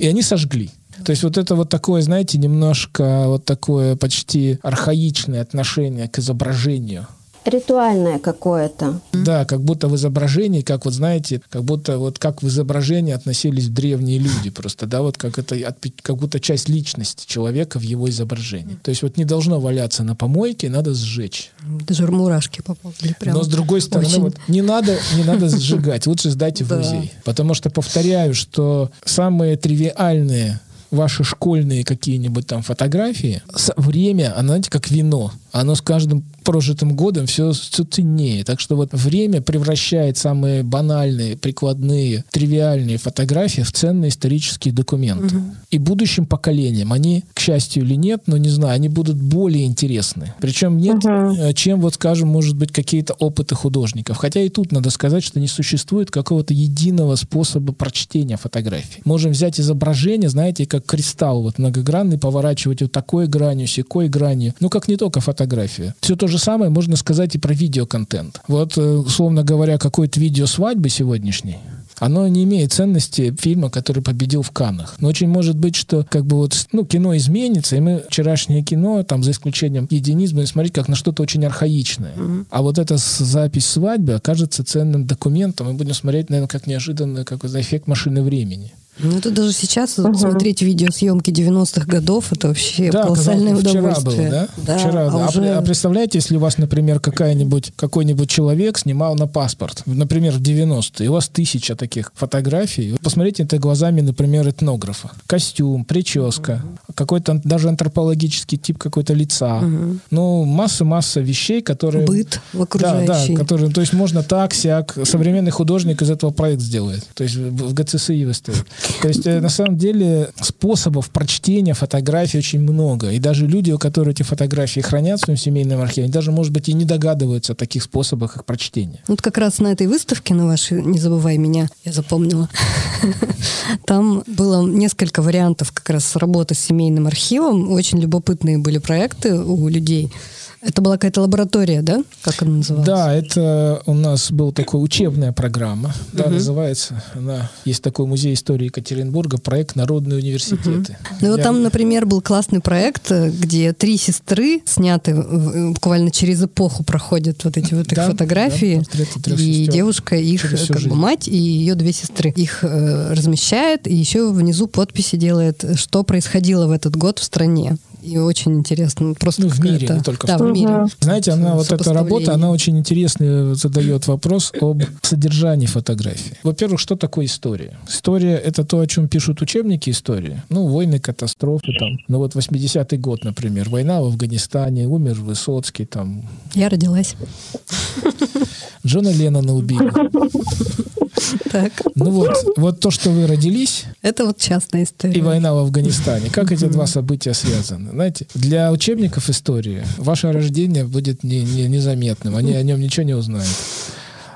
И они сожгли. То есть вот это вот такое, знаете, немножко вот такое почти архаичное отношение к изображению. Ритуальное какое-то. Да, как будто в изображении, как вот знаете, как будто вот как в изображении относились древние люди просто, да, вот как это как будто часть личности человека в его изображении. То есть вот не должно валяться на помойке, надо сжечь. Даже мурашки поползли. Прям. Но с другой стороны, очень. вот не надо, не надо сжигать, лучше сдайте в музей. Потому что повторяю, что самые тривиальные ваши школьные какие-нибудь там фотографии, время, оно, знаете, как вино. Оно с каждым прожитым годом все, все ценнее. Так что вот время превращает самые банальные, прикладные, тривиальные фотографии в ценные исторические документы. И будущим поколениям они, к счастью или нет, но не знаю, они будут более интересны. Причем нет, э, чем вот, скажем, может быть, какие-то опыты художников. Хотя и тут надо сказать, что не существует какого-то единого способа прочтения фотографий. Можем взять изображение, знаете, как кристалл вот многогранный, поворачивать вот такой гранью, секой гранью. Ну, как не только фотография. Все то же самое можно сказать и про видеоконтент. Вот, э, условно говоря, какое-то видео свадьбы сегодняшней, оно не имеет ценности фильма, который победил в Каннах. Но очень может быть, что как бы вот ну, кино изменится, и мы вчерашнее кино, там за исключением единиц, будем смотреть как на что-то очень архаичное. А вот эта запись свадьбы окажется ценным документом, и будем смотреть, наверное, как неожиданно, как за эффект машины времени. Ну, это даже сейчас вот смотреть видеосъемки 90-х годов, это вообще Да, колоссальное казалось, вчера удовольствие. было, да? Вчера, а да. Уже- А представляете, если у вас, например, какая-нибудь, какой-нибудь человек снимал на паспорт, например, в 90-е, и у вас тысяча таких фотографий, вы посмотрите это глазами, например, этнографа. Костюм, прическа, какой-то даже антропологический тип какой-то лица. Ну, масса-масса вещей, которые... Быт в Да, окружающий. да, которые, то есть можно так, сяк. Современный художник из этого проект сделает. То есть в в ГЦСИ выставит. То есть э, на самом деле способов прочтения фотографий очень много. И даже люди, у которых эти фотографии хранят в своем семейном архиве, они даже, может быть, и не догадываются о таких способах их прочтения. Вот как раз на этой выставке, на вашей «Не забывай меня», я запомнила, там было несколько вариантов как раз работы с семейным архивом. Очень любопытные были проекты у людей. Это была какая-то лаборатория, да? Как она называлась? Да, это у нас была такая учебная программа. Да, называется она. Есть такой музей истории Екатеринбурга, проект Народные университеты. Ну вот Я- там, например, был классный проект, э, где три сестры сняты буквально через эпоху проходят вот эти вот их Да, фотографии. да, и девушка их как бы мать и ее две сестры их э, размещает и еще внизу подписи делает, что происходило в этот год в стране. И очень интересно. Просто Ну, в мире, не только в да, в стране. мире. Знаете, она вот эта работа, она очень интересный задает вопрос об содержании фотографии. Во-первых, что такое история? История — это то, о чем пишут учебники истории. Ну, войны, катастрофы там. Ну вот 80-й год, например, война в Афганистане, умер Высоцкий, там Я родилась. Джона Леннона убили. Так. Ну вот, вот то, что вы родились, Это вот частная история. и война в Афганистане. Как эти два события связаны? Знаете, для учебников истории ваше рождение будет не, не- незаметным. Они о нем ничего не узнают.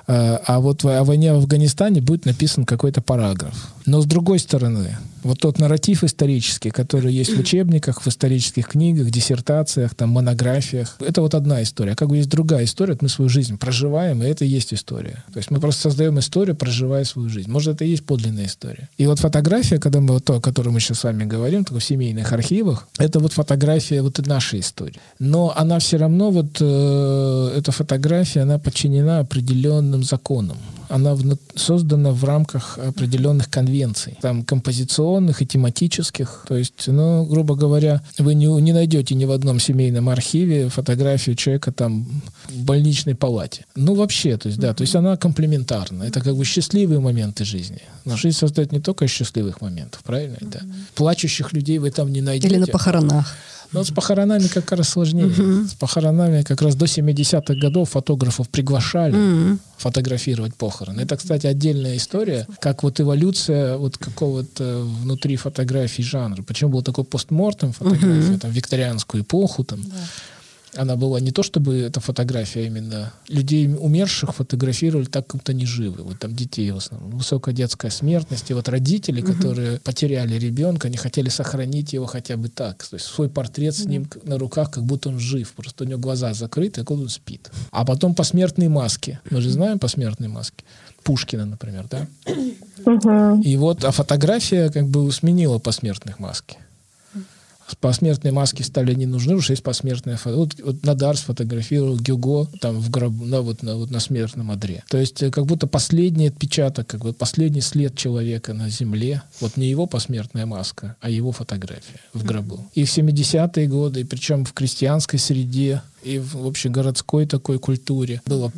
А а вот о войне в Афганистане будет написан какой-то параграф. Но с другой стороны, вот тот нарратив исторический, который есть в учебниках, в исторических книгах, диссертациях, там, монографиях, это вот одна история. Как бы есть другая история, мы свою жизнь проживаем, и это и есть история. То есть мы просто создаем историю, проживая свою жизнь. Может, это и есть подлинная история. И вот фотография, когда мы вот то, о которой мы сейчас с вами говорим, только в семейных архивах, это вот фотография вот нашей истории. Но она все равно, вот э, эта фотография, она подчинена определенным законам. Она создана в рамках определенных конвенций, там композиционных и тематических. То есть, ну, грубо говоря, вы не, не найдете ни в одном семейном архиве фотографию человека там в больничной палате. Ну, вообще, то есть, да, то есть она комплементарна. Это как бы счастливые моменты жизни. Но жизнь создает не только счастливых моментов, правильно? Да. Плачущих людей вы там не найдете. Или на похоронах. Но вот с похоронами как раз сложнее. С похоронами как раз до 70-х годов фотографов приглашали М. фотографировать похороны. Это, кстати, отдельная история, как вот эволюция вот какого-то внутри фотографии жанра. Почему был такой постмортем фотография, там, в викторианскую эпоху, там, Она была не то чтобы эта фотография, а именно людей умерших фотографировали так, как будто они живы. Вот там детей в основном. Высокая детская смертность. И вот родители, угу. которые потеряли ребенка, они хотели сохранить его хотя бы так. То есть свой портрет с ним на руках, как будто он жив. Просто у него глаза закрыты, как он спит. А потом посмертные маски. Мы же знаем посмертные маски. Пушкина, например, да? Угу. И вот, а фотография как бы сменила посмертных маски посмертные маски стали не нужны, уже есть посмертная фото. Вот, вот Надар сфотографировал Гюго там в гробу, на, вот, на, вот на смертном одре. То есть э, как будто последний отпечаток, как бы последний след человека на земле, вот не его посмертная маска, а его фотография в гробу. И в 70-е годы, и причем в крестьянской среде, и в общегородской такой культуре. Было,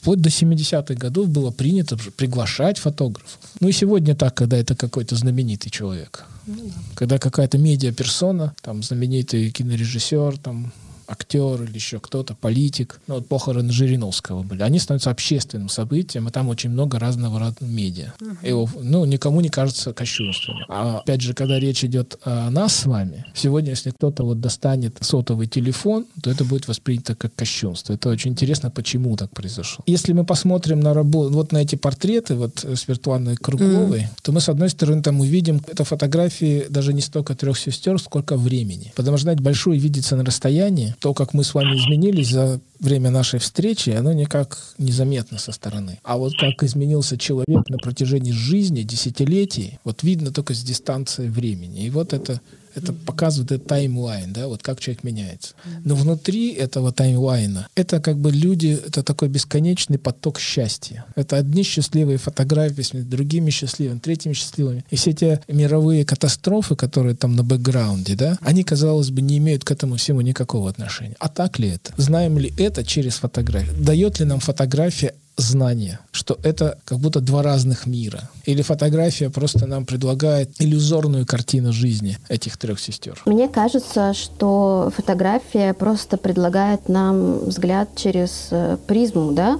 вплоть до 70-х годов было принято приглашать фотографов. Ну и сегодня так, когда это какой-то знаменитый человек. Ну, да. Когда какая-то медиа-персона, там знаменитый кинорежиссер, там актер или еще кто-то, политик. Ну, вот похороны Жириновского были. Они становятся общественным событием, и там очень много разного рода медиа. Угу. Его, ну, никому не кажется кощунственным. А опять же, когда речь идет о нас с вами, сегодня, если кто-то вот достанет сотовый телефон, то это будет воспринято как кощунство. Это очень интересно, почему так произошло. Если мы посмотрим на работу, вот на эти портреты вот с Виртуальной Кругловой, mm. то мы, с одной стороны, там увидим, это фотографии даже не столько трех сестер, сколько времени. Потому что, знаете, большое видится на расстоянии, то, как мы с вами изменились за время нашей встречи, оно никак незаметно со стороны. А вот как изменился человек на протяжении жизни, десятилетий, вот видно только с дистанции времени. И вот это это показывает этот таймлайн, да, вот как человек меняется. Но внутри этого таймлайна это как бы люди, это такой бесконечный поток счастья. Это одни счастливые фотографии с другими счастливыми, третьими счастливыми. И все эти мировые катастрофы, которые там на бэкграунде, да, они, казалось бы, не имеют к этому всему никакого отношения. А так ли это? Знаем ли это через фотографию? Дает ли нам фотография знание, что это как будто два разных мира. Или фотография просто нам предлагает иллюзорную картину жизни этих трех сестер. Мне кажется, что фотография просто предлагает нам взгляд через э, призму, да,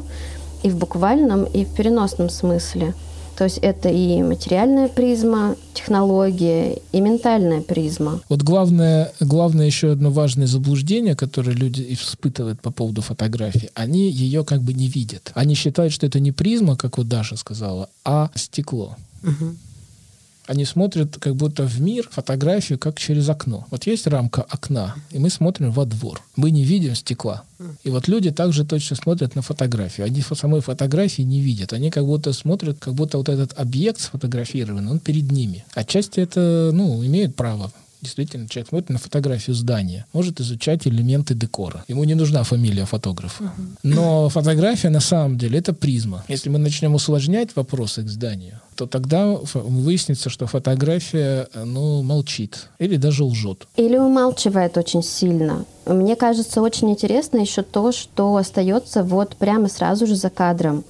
и в буквальном, и в переносном смысле. То есть это и материальная призма, технология, и ментальная призма. Вот главное, главное еще одно важное заблуждение, которое люди испытывают по поводу фотографии, они ее как бы не видят. Они считают, что это не призма, как вот Даша сказала, а стекло. Угу. Они смотрят как будто в мир фотографию как через окно. Вот есть рамка окна, и мы смотрим во двор. Мы не видим стекла. И вот люди также точно смотрят на фотографию. Они самой фотографии не видят. Они как будто смотрят, как будто вот этот объект сфотографированный, он перед ними. Отчасти это, ну, имеют право Действительно, человек смотрит на фотографию здания, может изучать элементы декора. Ему не нужна фамилия фотографа. Но фотография на самом деле это призма. Если мы начнем усложнять вопросы к зданию, то тогда выяснится, что фотография ну, молчит или даже лжет. Или умалчивает очень сильно. Мне кажется, очень интересно еще то, что остается вот прямо сразу же за кадром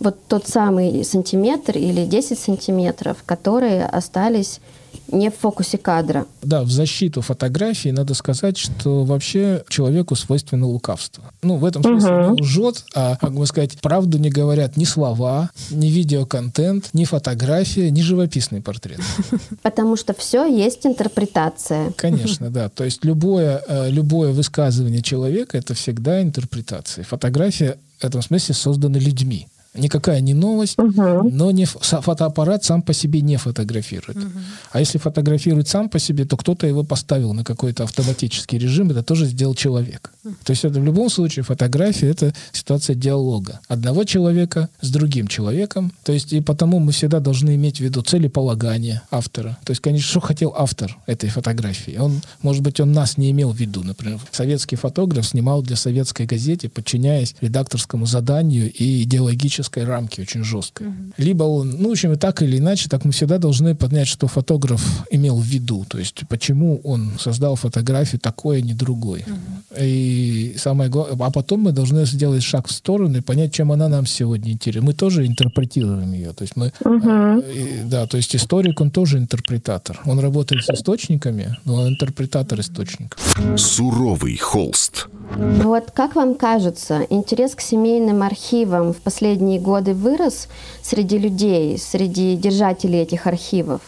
вот тот самый сантиметр или 10 сантиметров, которые остались не в фокусе кадра. Да, в защиту фотографии надо сказать, что вообще человеку свойственно лукавство. Ну, в этом смысле угу. не лжет, а, как бы сказать, правду не говорят ни слова, ни видеоконтент, ни фотография, ни живописный портрет. Потому что все есть интерпретация. Конечно, да. То есть любое, э, любое высказывание человека — это всегда интерпретация. Фотография в этом смысле создана людьми никакая не новость, угу. но не фотоаппарат сам по себе не фотографирует. Угу. А если фотографирует сам по себе, то кто-то его поставил на какой-то автоматический режим, это тоже сделал человек. Угу. То есть это в любом случае фотография это ситуация диалога одного человека с другим человеком. То есть и потому мы всегда должны иметь в виду целеполагание автора. То есть, конечно, что хотел автор этой фотографии. Он, может быть, он нас не имел в виду. Например, советский фотограф снимал для советской газеты, подчиняясь редакторскому заданию и идеологическому этической рамки очень жесткой. Угу. Либо он, ну, в общем, так или иначе, так мы всегда должны поднять, что фотограф имел в виду, то есть почему он создал фотографию такой, а не другой. Угу. И самое главное, а потом мы должны сделать шаг в сторону и понять, чем она нам сегодня интересна. Мы тоже интерпретируем ее, то есть мы, угу. и, да, то есть историк, он тоже интерпретатор. Он работает с источниками, но он интерпретатор источников. Суровый холст. Вот как вам кажется, интерес к семейным архивам в последние годы вырос среди людей, среди держателей этих архивов?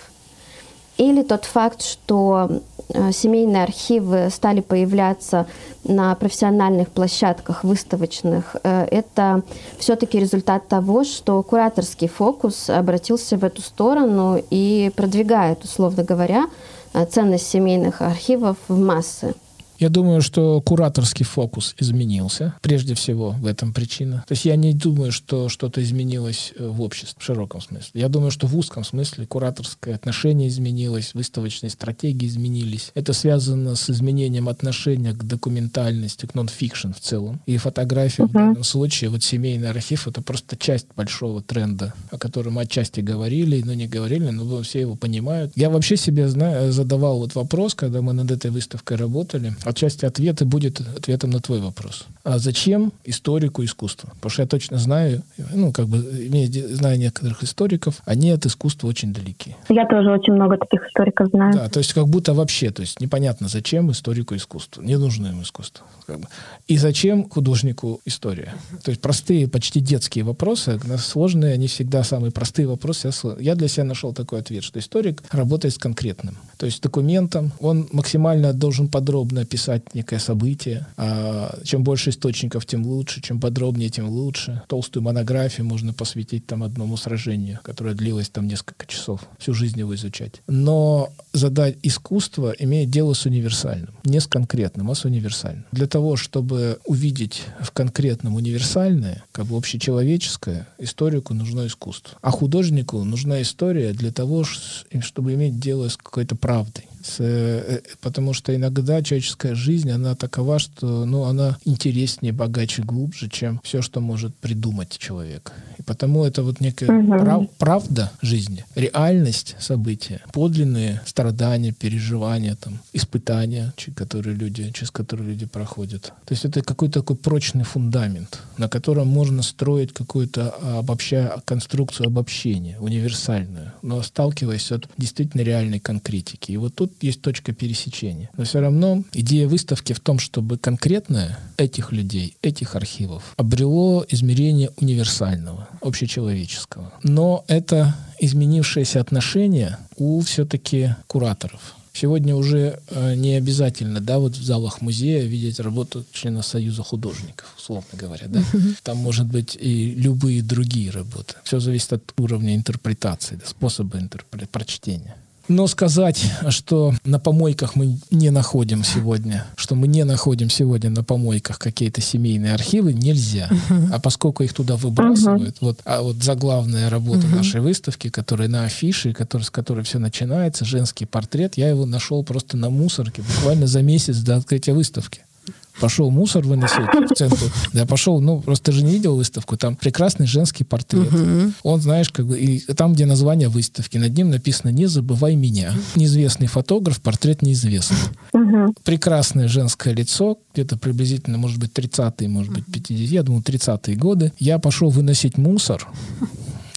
Или тот факт, что э, семейные архивы стали появляться на профессиональных площадках выставочных, э, это все-таки результат того, что кураторский фокус обратился в эту сторону и продвигает, условно говоря, ценность семейных архивов в массы. Я думаю, что кураторский фокус изменился. Прежде всего, в этом причина. То есть я не думаю, что что-то изменилось э, в обществе в широком смысле. Я думаю, что в узком смысле кураторское отношение изменилось, выставочные стратегии изменились. Это связано с изменением отношения к документальности, к нон-фикшн в целом. И фотография uh-huh. в данном случае, вот семейный архив, это просто часть большого тренда, о котором мы отчасти говорили, но не говорили, но все его понимают. Я вообще себе знаю, задавал вот вопрос, когда мы над этой выставкой работали, отчасти ответа будет ответом на твой вопрос. А зачем историку искусство? Потому что я точно знаю, ну, как бы, имея, знаю некоторых историков, они от искусства очень далеки. Я тоже очень много таких историков знаю. Да, то есть как будто вообще, то есть непонятно, зачем историку искусство. Не нужно им искусство. Как бы. И зачем художнику история? То есть простые, почти детские вопросы, сложные, они всегда самые простые вопросы. Я для себя нашел такой ответ, что историк работает с конкретным. То есть документом, он максимально должен подробно описать некое событие. А чем больше источников, тем лучше. Чем подробнее, тем лучше. Толстую монографию можно посвятить там одному сражению, которое длилось там несколько часов. Всю жизнь его изучать. Но задать искусство имеет дело с универсальным. Не с конкретным, а с универсальным. Для того, чтобы увидеть в конкретном универсальное, как бы общечеловеческое, историку нужно искусство. А художнику нужна история для того, чтобы иметь дело с какой-то правдой. С, э, потому что иногда человеческая жизнь, она такова, что ну, она интереснее, богаче, глубже, чем все, что может придумать человек. И потому это вот некая угу. прав, правда жизни, реальность события, подлинные страдания, переживания, там, испытания, которые люди, через которые люди проходят. То есть это какой-то такой прочный фундамент, на котором можно строить какую-то обобщая, конструкцию обобщения, универсальную, но сталкиваясь от действительно реальной конкретики. И вот тут есть точка пересечения. Но все равно идея выставки в том, чтобы конкретное этих людей, этих архивов обрело измерение универсального, общечеловеческого. Но это изменившееся отношение у все-таки кураторов. Сегодня уже э, не обязательно, да, вот в залах музея видеть работу члена Союза художников, условно говоря, да. Там может быть и любые другие работы. Все зависит от уровня интерпретации, да, способа интерпре- прочтения. Но сказать, что на помойках мы не находим сегодня, что мы не находим сегодня на помойках какие-то семейные архивы, нельзя. Uh-huh. А поскольку их туда выбрасывают, uh-huh. вот, а вот заглавная работа uh-huh. нашей выставки, которая на афише, который, с которой все начинается, женский портрет, я его нашел просто на мусорке буквально за месяц до открытия выставки пошел мусор выносить в центр. Я пошел, ну, просто ты же не видел выставку, там прекрасный женский портрет. Угу. Он, знаешь, как бы, и там, где название выставки, над ним написано «Не забывай меня». Неизвестный фотограф, портрет неизвестный. Угу. Прекрасное женское лицо, где-то приблизительно, может быть, 30-е, может быть, 50-е, я думаю, 30-е годы. Я пошел выносить мусор,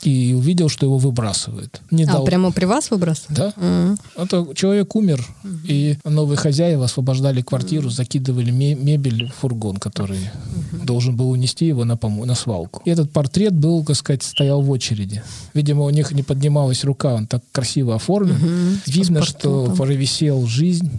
и увидел, что его выбрасывают. Не а, дал... прямо при вас выбрасывают? Да. Mm-hmm. Это человек умер, mm-hmm. и новые хозяева освобождали квартиру, mm-hmm. закидывали мебель в фургон, который mm-hmm. должен был унести его на, пом- на свалку. И этот портрет был, так сказать, стоял в очереди. Видимо, у них не поднималась рука, он так красиво оформлен. Mm-hmm. Видно, что провисел жизнь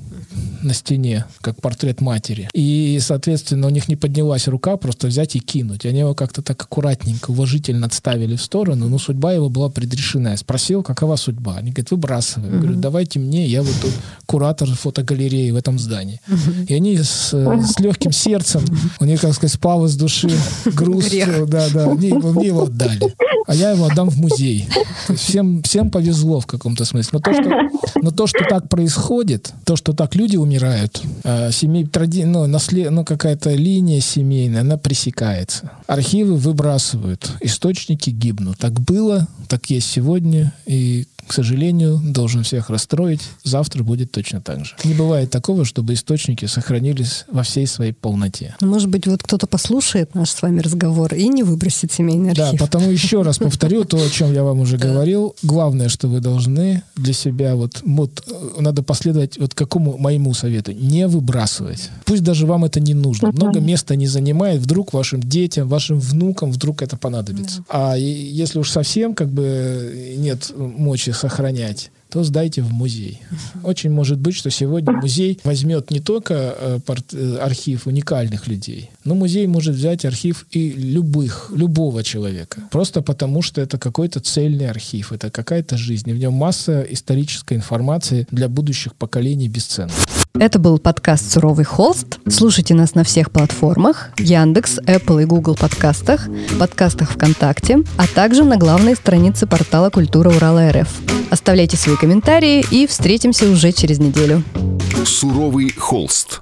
на стене, как портрет матери. И, соответственно, у них не поднялась рука просто взять и кинуть. Они его как-то так аккуратненько, уважительно отставили в сторону, но судьба его была предрешена. Я спросил, какова судьба? Они говорят, выбрасываем. Я говорю, давайте мне, я вот тут куратор фотогалереи в этом здании. И они с, с легким сердцем, у них, как сказать, спал из души груз. Да, да, мне, мне его отдали. А я его отдам в музей. Всем, всем повезло в каком-то смысле. Но то, что, но то, что так происходит, то, что так люди умирают, э, семей, тради, ну, наслед, ну, какая-то линия семейная, она пресекается. Архивы выбрасывают, источники гибнут. Так было, так есть сегодня, и к сожалению, должен всех расстроить, завтра будет точно так же. Не бывает такого, чтобы источники сохранились во всей своей полноте. Ну, может быть, вот кто-то послушает наш с вами разговор и не выбросит семейный архив. Да, потому еще раз повторю то, о чем я вам уже говорил. Главное, что вы должны для себя, вот, вот надо последовать вот какому моему совету. Не выбрасывать. Пусть даже вам это не нужно. Много места не занимает. Вдруг вашим детям, вашим внукам вдруг это понадобится. А если уж совсем как бы нет мочи сохранять, то сдайте в музей. Очень может быть, что сегодня музей возьмет не только э, э, архив уникальных людей, но музей может взять архив и любых, любого человека. Просто потому, что это какой-то цельный архив, это какая-то жизнь. В нем масса исторической информации для будущих поколений бесценна. Это был подкаст «Суровый холст». Слушайте нас на всех платформах Яндекс, Apple и Google подкастах, подкастах ВКонтакте, а также на главной странице портала «Культура Урала РФ». Оставляйте свои комментарии и встретимся уже через неделю. «Суровый холст».